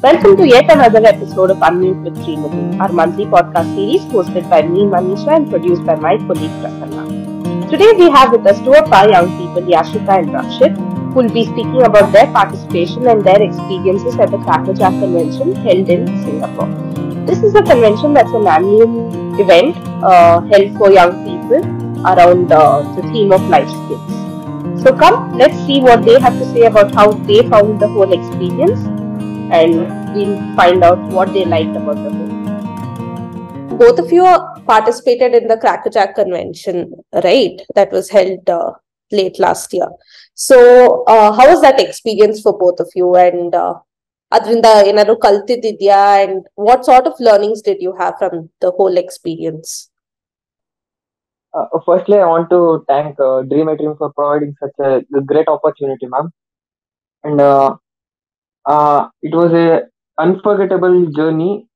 Welcome to yet another episode of Unmute with Srimati, our monthly podcast series hosted by me, Manisha, and produced by my colleague Prasanna. Today we have with us two of our young people, Yashika and Rakshit, who will be speaking about their participation and their experiences at the Crackerjack convention held in Singapore. This is a convention that's an annual event uh, held for young people around uh, the theme of life skills. So come, let's see what they have to say about how they found the whole experience and we'll find out what they liked about the whole. both of you participated in the Crackerjack convention, right? That was held uh, late last year. So, uh, how was that experience for both of you? And uh, ಅದರಿಂದ ಏನಾದ್ರು ಕಲ್ತಿದ್ಯಾ and what sort of learnings did you have from the whole experience? Uh, firstly, I want to thank uh, Dream a Dream for providing such a great opportunity, ma'am. And uh, uh, it was a unforgettable journey,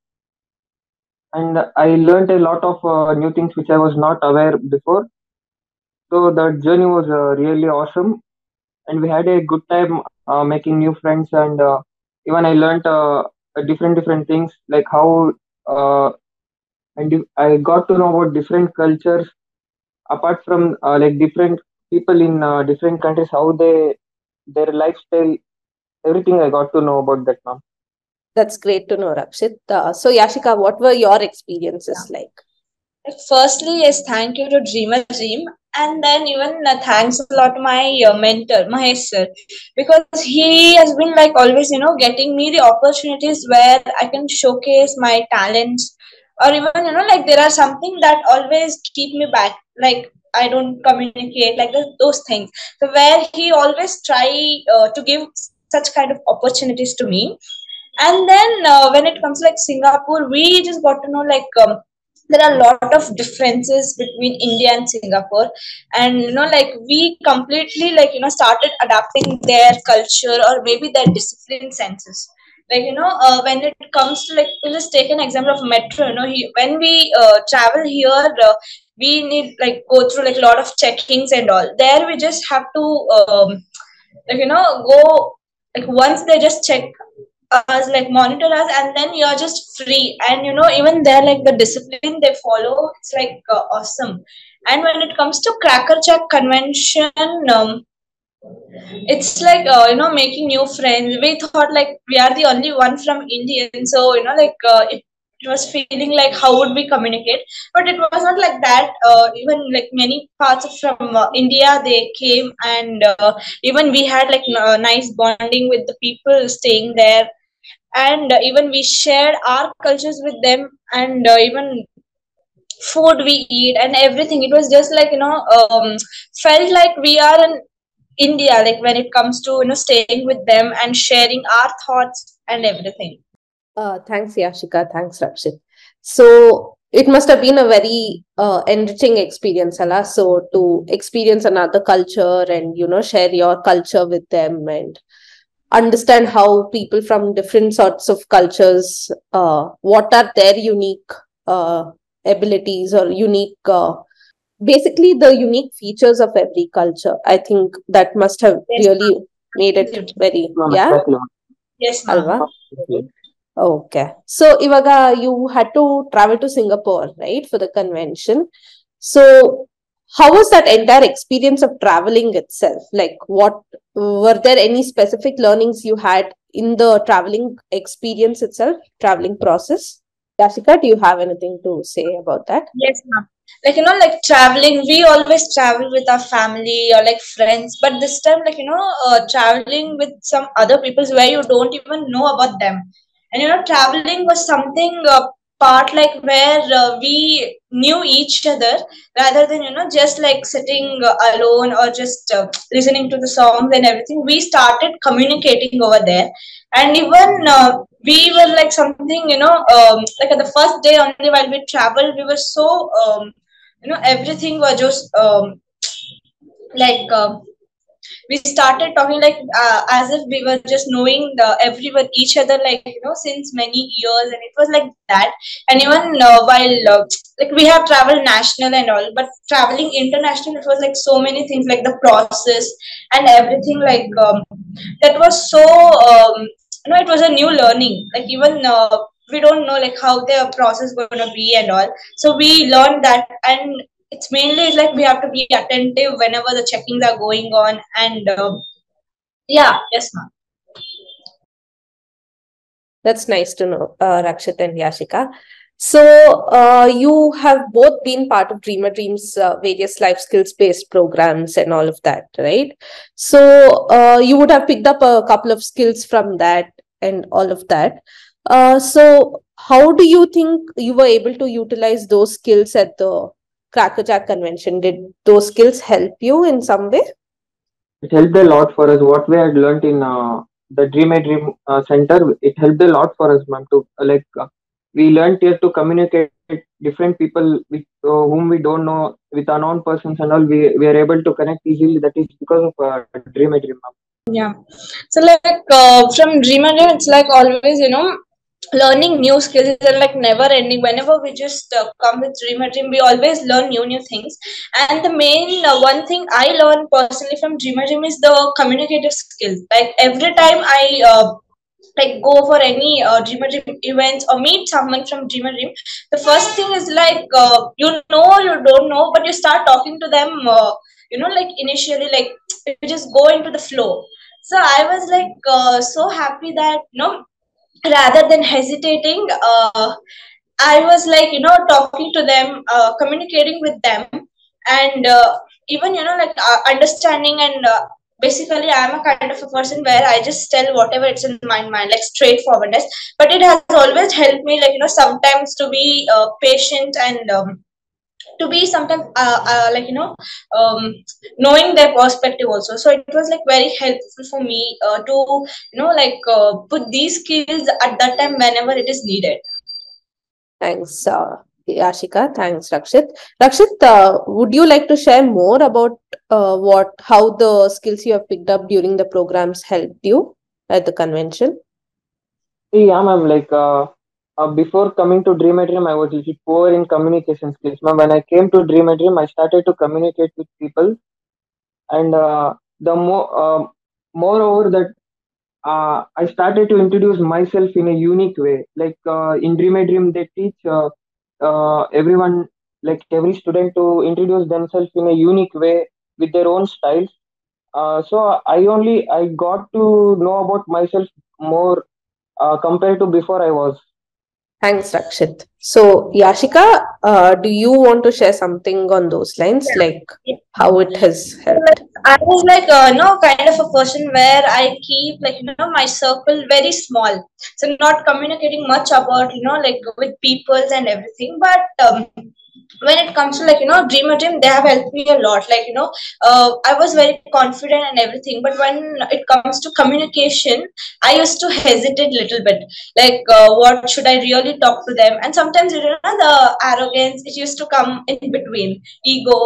and I learned a lot of uh, new things which I was not aware before. So that journey was uh, really awesome, and we had a good time uh, making new friends, and uh, even I learned uh, different different things like how uh, and I got to know about different cultures apart from like different people in different countries how they their lifestyle everything i got to know about that ma'am That's great to know, Rakshit. Uh, so, Yashika, what were your experiences like? Firstly, yes, thank you to Dream a Dream, and then even uh, thanks a lot to my uh, mentor Mahesh sir, because he has been like always, you know, getting me the opportunities where I can showcase my talents, or even you know, like there are something that always keep me back, like I don't communicate, like those, those things. So where he always try uh, to give such kind of opportunities to me, and then uh, when it comes like Singapore, we just got to know like. Um, there are a lot of differences between India and Singapore, and you know, like we completely like you know started adapting their culture or maybe their discipline senses. Like you know, uh, when it comes to like, we'll just take an example of metro. You know, he, when we uh, travel here, uh, we need like go through like a lot of checkings and all. There, we just have to um, like you know go like once they just check us like monitor us and then you're just free. And you know even there like the discipline they follow it's like uh, awesome. And when it comes to Crackerjack convention um, it's like uh, you know making new friends. We thought like we are the only one from indian so you know like uh, it, it was feeling like how would we communicate? But it was not like that. Uh, even like many parts from uh, india they came and uh, even we had like uh, nice bonding with the people staying there. And uh, even we shared our cultures with them and uh, even food we eat and everything. It was just like you know um, felt like we are in india like when it comes to you know staying with them and sharing our thoughts and everything Uh, thanks, Yashika. Thanks, Rakshit. So, it must have been a very uh, enriching experience, Allah. So, to experience another culture and, you know, share your culture with them and understand how people from different sorts of cultures, uh, what are their unique uh, abilities or unique, uh, basically the unique features of every culture. I think that must have Yes, really made it very, Ma'am, yeah, yes ma'am. Alva. Okay. So, Ivaga, you had to travel to Singapore, right, for the convention. So, how was that entire experience of traveling itself? Like, what were there any specific learnings you had in the traveling experience itself, traveling process? Yashika, do you have anything to say about that? Yes, ma'am. Like, you know, like traveling, we always travel with our family or like friends, but this time, like, you know, uh, traveling with some other people where you don't even know about them. And, you know, traveling was something uh, part like where uh, we knew each other rather than, you know, just like sitting uh, alone or just uh, listening to the songs and everything. We started communicating over there. And even uh, we were like something, you know, um, like at the first day only while we traveled, we were so, um, you know, everything was just um, like uh, we started talking like uh, as if we were just knowing the everyone each other like you know since many years and it was like that and even uh, while uh, like we have traveled national and all but traveling international it was like so many things like the process and everything like um, that was so um, you know it was a new learning. Like even uh, we don't know like how the process going to be and all. So we learned that, and it's mainly like we have to be attentive whenever the checkings are going on, and uh, yeah, yes, ma'am. That's nice to know, uh, Rakshit and Yashika. So, uh, you have both been part of Dream a Dream's uh, various life skills based programs and all of that, right? So, uh, you would have picked up a couple of skills from that and all of that. Uh, so, how do you think you were able to utilize those skills at the Crackerjack convention? Did those skills help you in some way? It helped a lot for us. What we had learned in uh, the Dream a Dream uh, Center, it helped a lot for us, ma'am, to like we learned here to communicate different people with uh, whom we don't know with unknown persons and all we, we are able to connect easily that is because of uh, dream a dream ma'am. yeah so like uh, from dream a dream it's like always you know learning new skills is like never ending whenever we just uh, come with dream a dream we always learn new new things and the main uh, one thing i learned personally from dream a dream is the communicative skills like every time i uh, like go for any uh, Dream a Dream events or meet someone from Dream a Dream, the first thing is like uh, you know you don't know, but you start talking to them. Uh, you know, like initially, like you just go into the flow. So I was like uh, so happy that you know, rather than hesitating, uh, I was like you know talking to them, uh, communicating with them, and uh, even you know like uh, understanding and uh, basically i'm a kind of a person where i just tell whatever it's in my mind like straightforwardness. But it has always helped me like you know sometimes to be uh, patient and um, to be sometimes uh, uh, like you know um, knowing their perspective also so it was like very helpful for me uh, to you know like uh, put these skills at that time whenever it is needed thanks uh, Yashika. Thanks, Rakshit. Rakshit, uh, would you like to share more about uh, what how the skills you have picked up during the programs helped you at the convention? Yeah, ma'am. Like uh, before coming to Dream a Dream, I was little poor in communication skills. Ma'am, when I came to Dream a Dream, I started to communicate with people, and uh, the more uh, moreover that uh, I started to introduce myself in a unique way. Like uh, in Dream a Dream, they teach uh, uh, everyone like every student to introduce themselves in a unique way with their own styles so i only i got to know about myself more compared to before i was Thanks, Rakshit. So, Yashika, uh, do you want to share something on those lines, yeah. like yeah. how it has helped? I was like, uh, no, kind of a person where I keep like you know my circle very small, so not communicating much about you know like with peoples and everything, but um, when it comes to like you know dream a dream they have helped me a lot. Like you know uh, i was very confident and everything but when it comes to communication i used to hesitate a little bit. Like uh, what should i really talk to them? And sometimes you know the arrogance it used to come in between ego.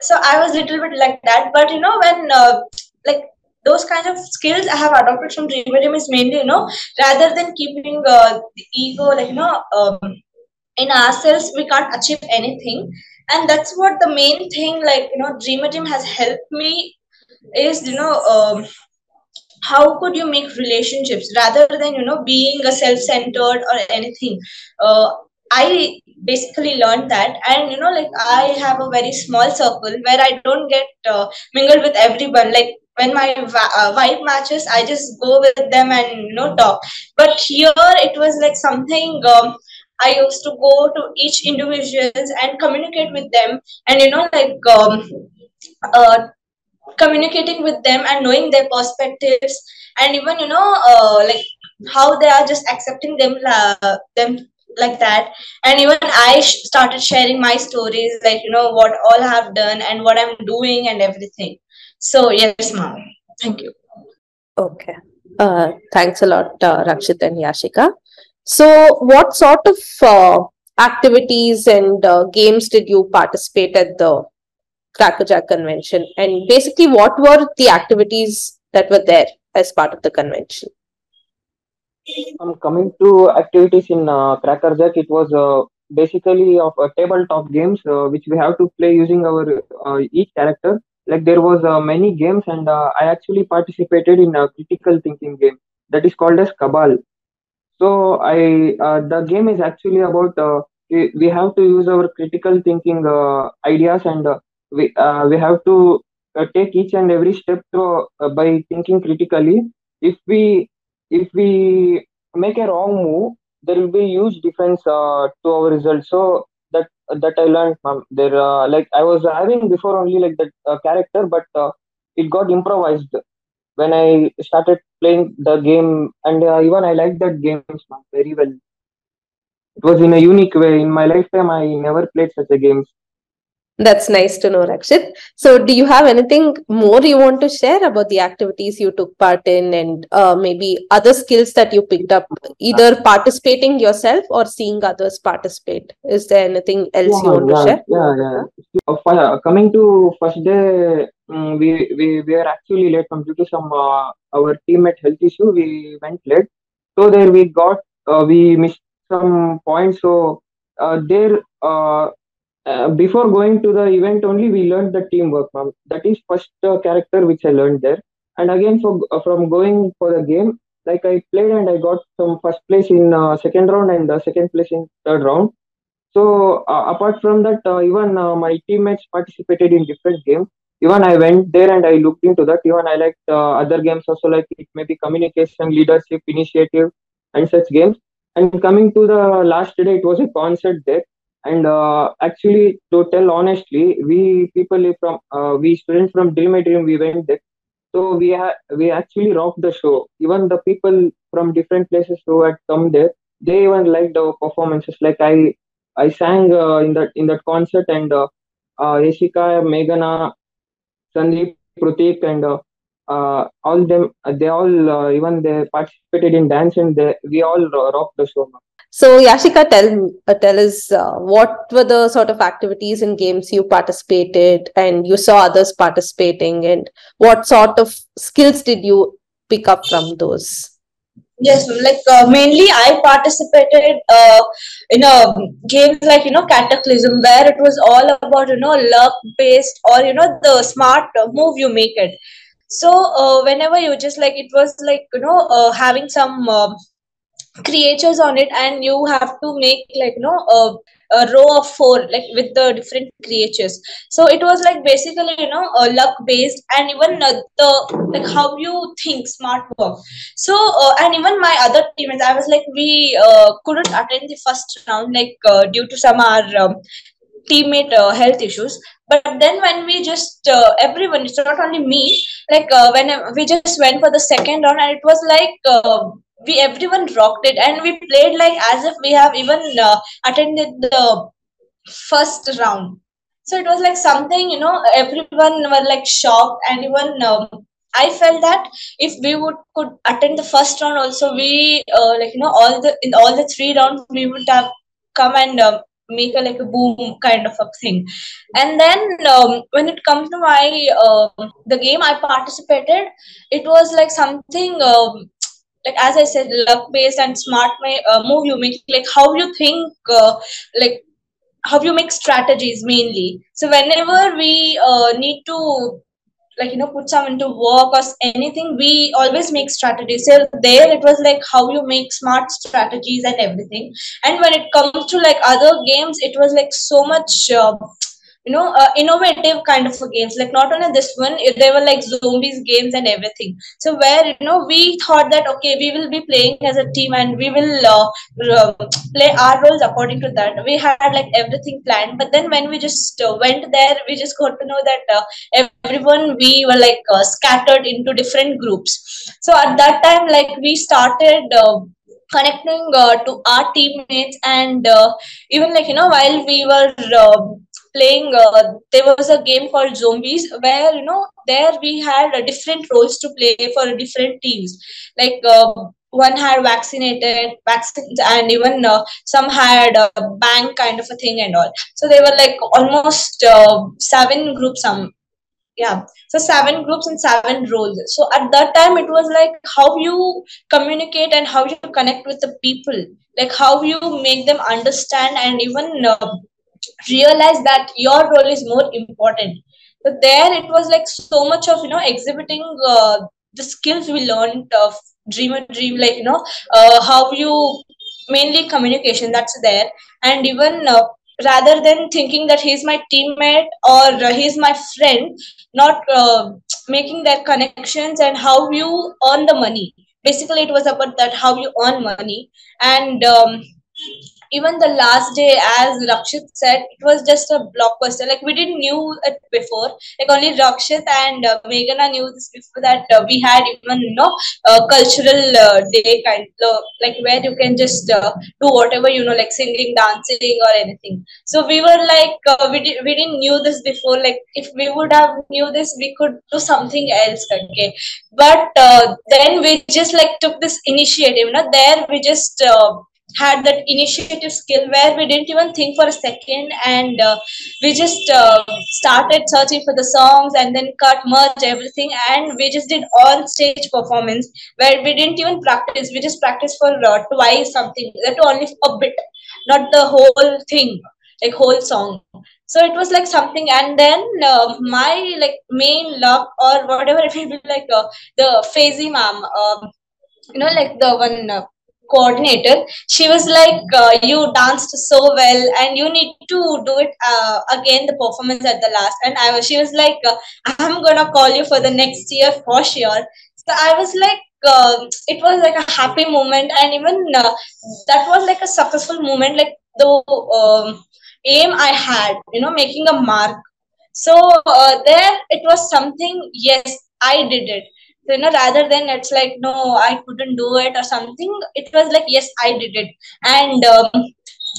So i was a little bit like that. But you know when uh, like those kinds of skills I have adopted from Dream a Dream is mainly, you know, rather than keeping uh, the ego, like, you know, um, in ourselves we can't achieve anything. And that's what the main thing like you know dream a dream has helped me is you know um, how could you make relationships? Rather than you know being a self-centered or anything. Uh, i basically learned that. And you know like i have a very small circle where i don't get uh, mingled with everyone. Like when my uh, matches i just go with them and you know talk. But here it was like something um, I used to go to each individuals and communicate with them, and you know, like um, uh, communicating with them and knowing their perspectives, and even you know, uh, like how they are just accepting them, uh, them like that. And even I sh- started sharing my stories, like you know what all I have done and what I'm doing and everything. So yes, ma'am. Thank you. Okay. Uh, thanks a lot, uh, Rakshit and Yashika. So, what sort of uh, activities and uh, games did you participate at the Crackerjack convention? And basically, what were the activities that were there as part of the convention? I'm coming to activities in uh, Crackerjack, it was uh, basically of uh, tabletop games uh, which we have to play using our uh, each character. Like there was uh, many games, and I actually participated in a critical thinking game that is called as Cabal. So I uh, the game is actually about uh, we, we have to use our critical thinking uh, ideas and we we have to take each and every step through, by thinking critically. If we if we make a wrong move, there will be huge difference uh, to our results. So that that I learned from there. Uh, like I was having before only like that uh, character, but it got improvised when I started playing the game, and uh, even I liked that game very well. It was in a unique way. In my lifetime, I never played such a game. That's nice to know, Rakshit. So, do you have anything more you want to share about the activities you took part in and uh, maybe other skills that you picked up, either participating yourself or seeing others participate? Is there anything else you want yeah, to share? Yeah, yeah. Uh, coming to first day, mm, we, we we were actually late from due to some uh, our teammate health issue. We went late, so there we got uh, we missed some points. So uh, there uh, uh, before going to the event only we learned the teamwork ma'am. that is first uh, character which i learned there and again for from going for the game like i played and i got some first place in second round and second place in third round so apart from that even my teammates participated in different games even i went there and i looked into that. Even i liked uh, other games also like it may be communication leadership initiative and such games. And coming to the last day it was a concert there. And uh, actually to tell honestly we people from uh, we students from dream dream we went there. So we ha- we actually rocked the show. Even the people from different places who had come there they even liked our performances. Like i i sang uh, in that in that concert and uh, uh, Yashika, Meghana, Sandeep, Pratik, and uh, uh, all them they all uh, even they participated in dance and they, we all ro- rocked the show So, Yashika, tell uh, tell us uh, what were the sort of activities and games you participated and you saw others participating, and what sort of skills did you pick up from those? Yes, like uh, mainly I participated uh, in a games like you know Cataclysm, where it was all about you know luck based or you know the smart uh, move you make it. So uh, whenever you just like it was like you know uh, having some um creatures on it and you have to make like you know a, row of four like with the different creatures. So it was like basically you know uh, luck based and even uh, the like how you think smart work. So uh, and even my other teammates i was like we uh, couldn't attend the first round like uh, due to some our um, teammate uh, health issues. But then when we just everyone it's not only me like when we just went for the second round and it was like we everyone rocked it and we played like as if we have even uh, attended the first round. So it was like something you know everyone were like shocked and even um, i felt that if we would could attend the first round also we uh, like you know all the in all the three rounds we would have come and um, make a like a boom kind of a thing. And then um, when it comes to my um the game i participated it was like something um, like as i said luck based and smart may, uh, move you. Make like how you think uh, like how you make strategies mainly. So whenever we uh, need to like you know put some into work or anything we always make strategies. So there it was like how you make smart strategies and everything. And when it comes to like other games it was like so much uh, you know uh, innovative kind of games. Like not only this one they were like zombies games and everything. So where you know we thought that okay we will be playing as a team and we will uh, play our roles according to that. We had like everything planned. But then when we just uh, went there we just got to know that uh, everyone we were like uh, scattered into different groups. So at that time like we started uh, connecting to our teammates and even like you know while we were playing uh, there was a game called zombies where you know there we had uh, different roles to play for different teams. Like uh, one had vaccinated vaccines and even uh, some had a bank kind of a thing and all. So they were like almost uh, seven groups some yeah. So seven groups and seven roles. So at that time it was like how you communicate and how you connect with the people. Like how you make them understand and even uh, realize that your role is more important. So there it was like so much of you know exhibiting uh, the skills we learned of dream and dream like you know uh, how you mainly communication that's there. And even uh, rather than thinking that he's my teammate or he's my friend not uh, making their connections and how you earn the money. Basically it was about that how you earn money. And um, even the last day, as Rakshit said, it was just a blockbuster. Like we didn't knew it before. Like only Rakshit and uh, Meghana knew this before that uh, we had even you know uh, cultural uh, day kind of like where you can just uh, do whatever you know like singing, dancing or anything. So we were like uh, we did, we didn't knew this before. Like if we would have knew this, we could do something else. Okay, but then we just like took this initiative. You know, there we just had that initiative skill where we didn't even think for a second and uh, we just uh, started searching for the songs and then cut merge everything and we just did on stage performance where we didn't even practice. We just practiced for uh, twice something. That only a bit not the whole thing like whole song. So it was like something and then uh, my like main love or whatever it may be like uh, the Fazy ma'am um, you know like the one uh, coordinator. She was like uh, you danced so well and you need to do it uh, again the performance at the last. And i was she was like uh, i'm gonna call you for the next year for sure. So i was like uh, it was like a happy moment and even uh, that was like a successful moment like the um, aim i had you know making a mark. So uh, there it was something yes i did it so, you know, rather than it's like, no, I couldn't do it or something, it was like, yes, I did it. And um,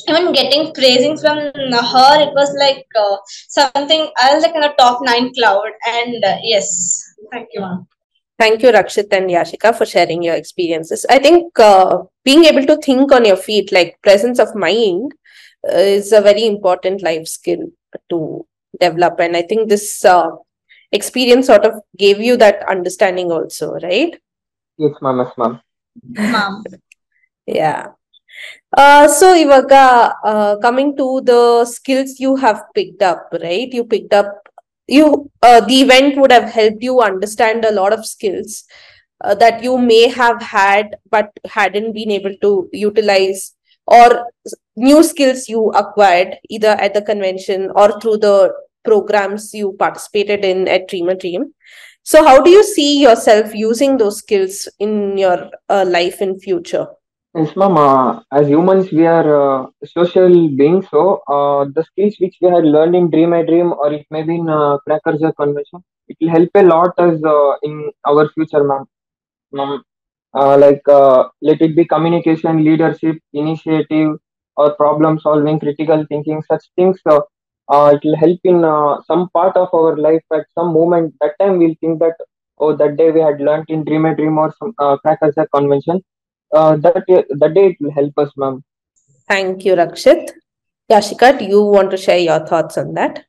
even getting praising from her, it was like uh, something, I was like in a top nine cloud. And uh, yes, thank you, ma'am. Thank you, Rakshit and Yashika, for sharing your experiences. I think uh, being able to think on your feet, like presence of mind, uh, is a very important life skill to develop. And I think this uh, experience sort of gave you that understanding also, right? Yes, ma'am. Yes, ma'am. Ma'am. yeah. Uh, so Ivaga, uh, coming to the skills you have picked up, right? You picked up you uh, the event would have helped you understand a lot of skills uh, that you may have had but hadn't been able to utilize or new skills you acquired either at the convention or through the programs you participated in at Dream a Dream. So, how do you see yourself using those skills in your uh, life in future? Yes, ma'am. Uh, as humans, we are uh, social beings. So, uh, the skills which we had learned in Dream a Dream, or it may be in uh, Crackers Convention, it will help a lot as uh, in our future, ma'am. ma'am. Uh, like let it be communication, leadership, initiative, or problem solving, critical thinking, such things. Uh, it will help in uh, some part of our life at some moment. That time we'll think that oh that day we had learned in dream a dream or some uh, crackers convention. Uh, that that day it will help us ma'am. Thank you rakshit. Yashika do you want to share your thoughts on that?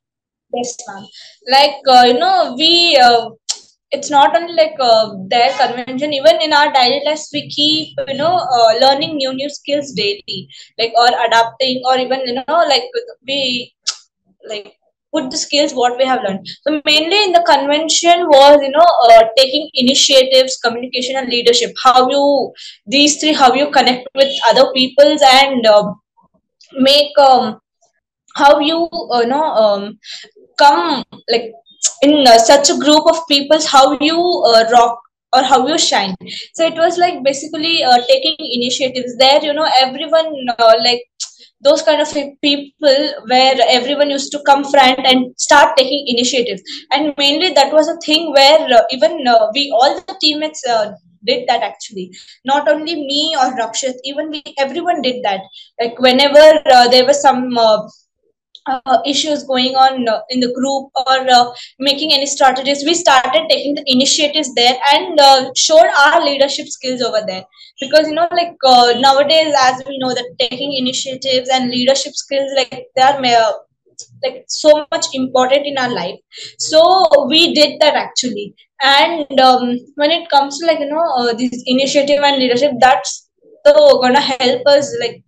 Yes ma'am. Like uh, you know we uh, it's not only like uh, their convention. Even in our daily lives we keep you know uh, learning new new skills daily. Like or adapting or even you know like we like put the skills what we have learned. So mainly in the convention was you know uh, taking initiatives communication and leadership. How you these three how you connect with other peoples and uh, make um, how you uh, you know um, come like in uh, such a group of peoples how you uh, rock or how you shine. So it was like basically uh, taking initiatives. There you know everyone uh, like those kind of people where everyone used to come front and start taking initiatives. And mainly that was a thing where uh, even uh, we all the teammates uh, did that actually. Not only me or rakshit even we everyone did that. Like whenever uh, there was some uh, uh, issues going on uh, in the group or uh, making any strategies. We started taking the initiatives there and uh, showed our leadership skills over there. Because you know like uh, nowadays as we know that taking initiatives and leadership skills like they are uh, like so much important in our life. So we did that actually. And um, when it comes to like you know this initiative and leadership that's so gonna help us like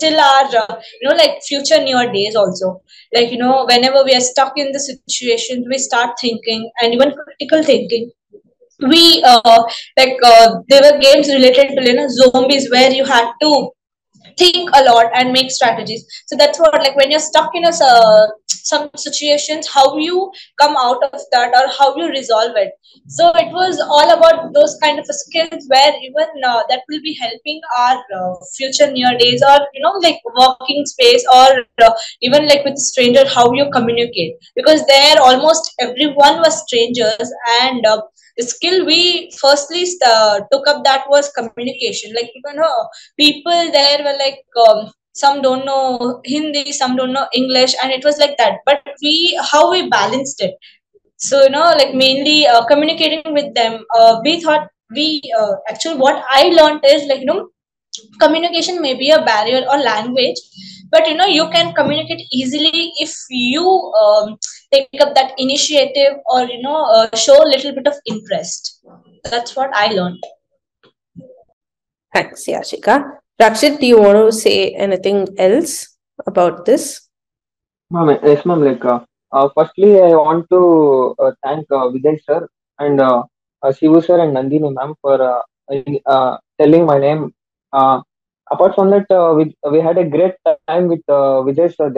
till our uh, you know like future newer days also. Like you know whenever we are stuck in the situation we start thinking and even critical thinking. We uh, like uh, there were games related to you know zombies where you had to think a lot and make strategies. So that's what like when you're stuck in a uh, some situations how you come out of that or how you resolve it. So it was all about those kind of skills where even uh, that will be helping our uh, future near days or you know like working space or uh, even like with stranger how you communicate. Because there almost everyone was strangers and uh, the skill we firstly uh, took up that was communication. Like you know people there were like um, some don't know hindi some don't know english and it was like that. But we how we balanced it. So you know like mainly uh, communicating with them uh, we thought we uh, actually what i learned is like you know communication may be a barrier or language but you know you can communicate easily if you um, take up that initiative or you know uh, show a little bit of interest. That's what i learned. Thanks yashika. Rakshit do you want to say anything else about this? Ma'am yes ma'am like uh, uh, firstly i want to uh, thank uh, vijay sir and uh, uh, shivu sir and nandini ma'am for uh, uh, telling my name. Uh, apart from that uh, we, we had a great time with uh, vijay sir there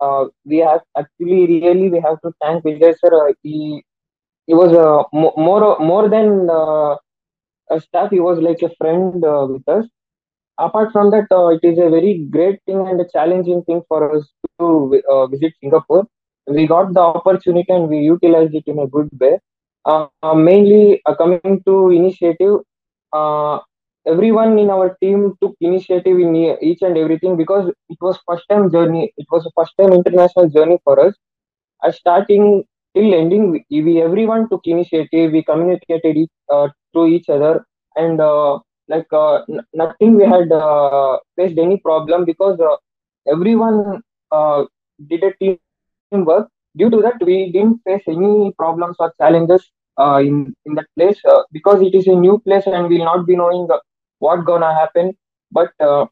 uh, we have actually really we have to thank Vijay sir. Uh, he he was uh, mo- more more than uh, a staff. He was like a friend uh, with us. Apart from that, uh, it is a very great thing and a challenging thing for us to uh, visit Singapore. We got the opportunity and we utilized it in a good way. Uh, mainly coming to initiative, everyone in our team took initiative in each and everything because it was first time journey. It was a first time international journey for us. At starting till ending, we, we everyone took initiative. We communicated each, uh, to each other, and uh, like uh, n- nothing we had uh, faced any problem because uh, everyone uh, did a team work. Due to that, we didn't face any problems or challenges in in that place because it is a new place and we'll not be knowing uh, what gonna happen. But uh,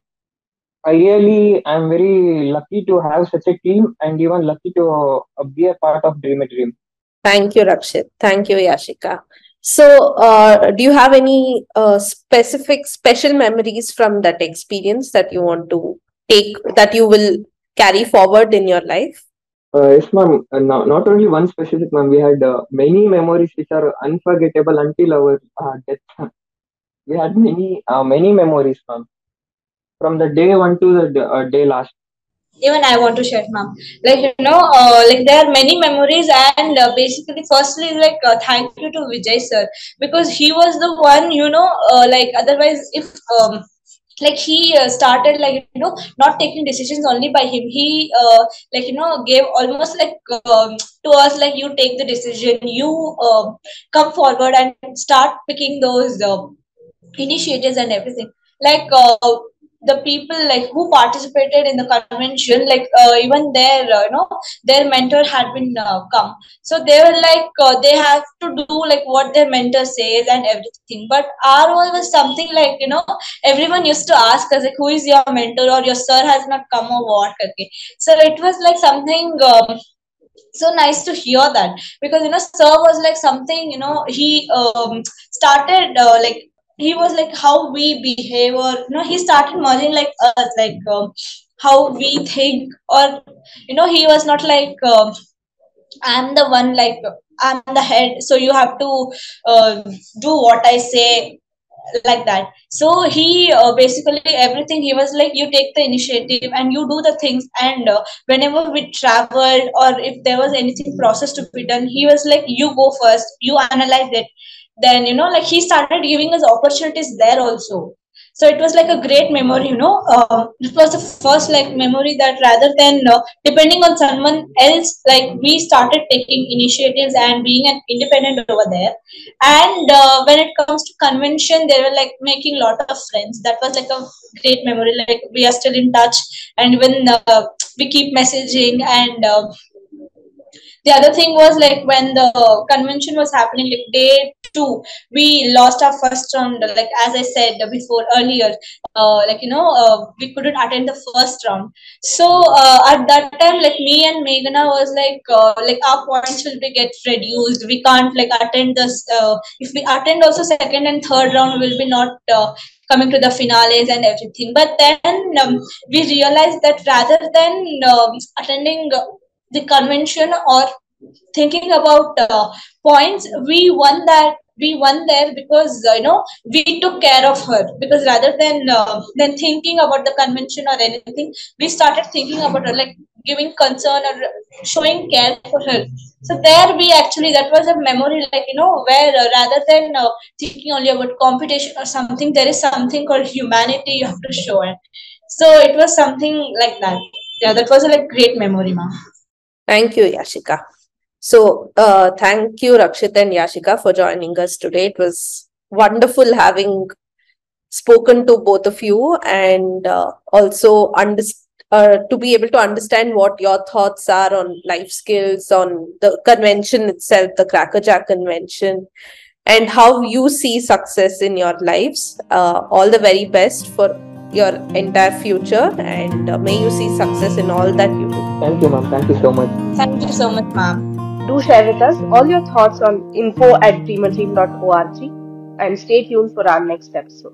I really am very lucky to have such a team and even lucky to uh, be a part of Dream a Dream. Thank you, Rakshit. Thank you, Yashika. So, uh, do you have any uh, specific special memories from that experience that you want to take that you will carry forward in your life? Uh, yes, ma'am. Uh, no, not only one specific, ma'am. We had uh, many memories which are unforgettable until our uh, death. We had many, uh, many memories, ma'am. From the day one to the uh, day last. even i want to share ma'am like you know uh, like there are many memories and uh, basically firstly like uh, thank you to vijay sir because he was the one you know uh, like otherwise if um, like he uh, started like you know not taking decisions only by him he uh, like you know gave almost like um, to us like you take the decision you uh, come forward and start picking those uh, initiatives and everything. Like uh, the people like who participated in the convention like uh, even their uh, you know their mentor had been uh, come. So they were like uh, they have to do like what their mentor says and everything. But our role was something like you know everyone used to ask us like who is your mentor or your sir has not come or what karke. so it was like something um, so nice to hear that. Because you know sir was like something you know he um, started uh, like he was like how we behave or you know he started merging like us like um, how we think or you know he was not like um, i'm the one like i'm the head so you have to uh, do what i say like that. So he uh, basically everything he was like you take the initiative and you do the things and uh, whenever we traveled or if there was anything process to be done he was like you go first you analyze it then you know like he started giving us opportunities there also. So it was like a great memory you know. Um, it was the first like memory that rather than uh, depending on someone else like we started taking initiatives and being an independent over there. And uh, when it comes to convention they were like making a lot of friends. That was like a great memory. Like we are still in touch. And when uh, we keep messaging and uh, the other thing was like when the convention was happening like day two we lost our first round like as i said before earlier uh, like you know uh, we couldn't attend the first round. So uh, at that time like me and meghana was like uh, like our points will be get reduced. We can't like attend this uh, if we attend also second and third round will be not uh, coming to the finales and everything. But then um, we realized that rather than attending the convention or thinking about uh, points we won that we won there because uh, you know we took care of her. Because rather than uh, than thinking about the convention or anything we started thinking about her like giving concern or showing care for her. So there we actually that was a memory like you know where uh, rather than uh, thinking only about competition or something there is something called humanity you have to show. It so it was something like that. Yeah that was a like great memory ma Thank you, Yashika. So, uh, thank you, Rakshit and Yashika, for joining us today. It was wonderful having spoken to both of you and uh, also understand. Uh, to be able to understand what your thoughts are on life skills, on the convention itself, the Crackerjack convention, and how you see success in your lives. Uh, all the very best for your entire future, and uh, may you see success in all that you do. Thank you, ma'am. Thank you so much. thank you so much ma'am Do share with us all your thoughts on info at dreamadream.org and stay tuned for our next episode.